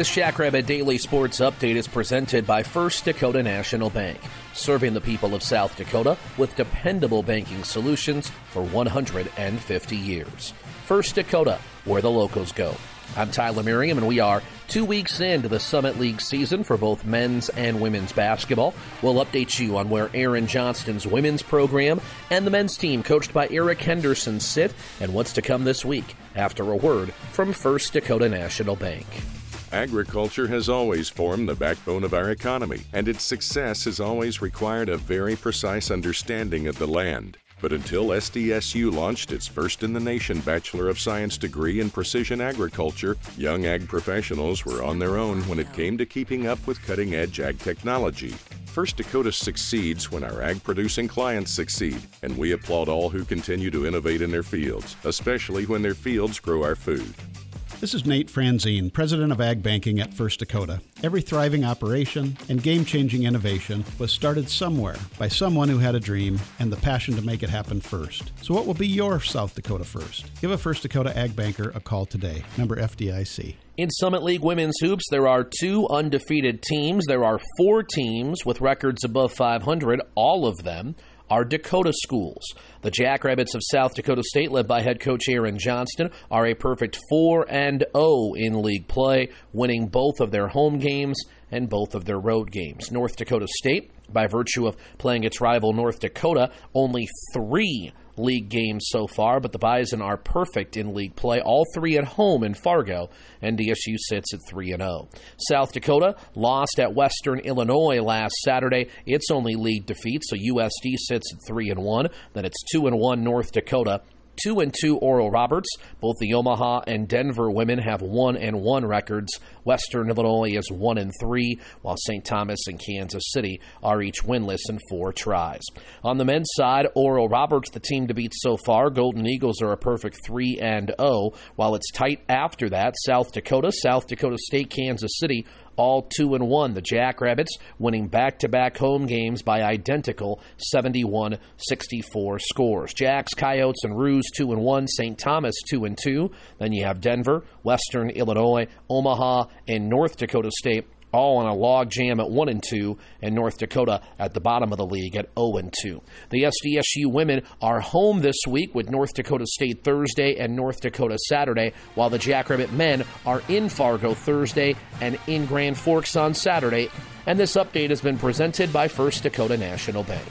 This Jackrabbit Daily Sports Update is presented by First Dakota National Bank, serving the people of South Dakota with dependable banking solutions for 150 years. First Dakota, where the locals go. I'm Tyler Merriam, and we are two weeks into the Summit League season for both men's and women's basketball. We'll update you on where Aaron Johnston's women's program and the men's team, coached by Eric Henderson, sit and what's to come this week after a word from First Dakota National Bank. Agriculture has always formed the backbone of our economy, and its success has always required a very precise understanding of the land. But until SDSU launched its first in the nation Bachelor of Science degree in precision agriculture, young ag professionals were on their own when it came to keeping up with cutting edge ag technology. First Dakota succeeds when our ag producing clients succeed, and we applaud all who continue to innovate in their fields, especially when their fields grow our food. This is Nate Franzine, President of Ag Banking at First Dakota. Every thriving operation and game changing innovation was started somewhere by someone who had a dream and the passion to make it happen first. So, what will be your South Dakota first? Give a First Dakota Ag Banker a call today. Member FDIC. In Summit League women's hoops, there are two undefeated teams. There are four teams with records above 500, all of them are Dakota schools. The Jackrabbits of South Dakota State, led by head coach Aaron Johnston, are a perfect 4 and 0 in league play, winning both of their home games and both of their road games. North Dakota State, by virtue of playing its rival North Dakota, only 3 league games so far, but the Bison are perfect in league play, all three at home in Fargo, and DSU sits at 3 0. South Dakota lost at Western Illinois last Saturday. Its only league defeat, so USD sits at 3 1. Then it's 2 1 North Dakota 2 and 2 Oral Roberts. Both the Omaha and Denver women have 1 and 1 records. Western Illinois is 1 and 3, while St. Thomas and Kansas City are each winless in four tries. On the men's side, Oral Roberts, the team to beat so far. Golden Eagles are a perfect 3 and 0, while it's tight after that. South Dakota, South Dakota State, Kansas City all 2 and 1. The Jackrabbits winning back-to-back home games by identical 71-64 scores. Jacks, Coyotes and Roos 2 and 1, St. Thomas 2 and 2. Then you have Denver, Western Illinois, Omaha and North Dakota State all on a log jam at 1 and 2, and North Dakota at the bottom of the league at 0 and 2. The SDSU women are home this week with North Dakota State Thursday and North Dakota Saturday, while the Jackrabbit men are in Fargo Thursday and in Grand Forks on Saturday. And this update has been presented by First Dakota National Bank.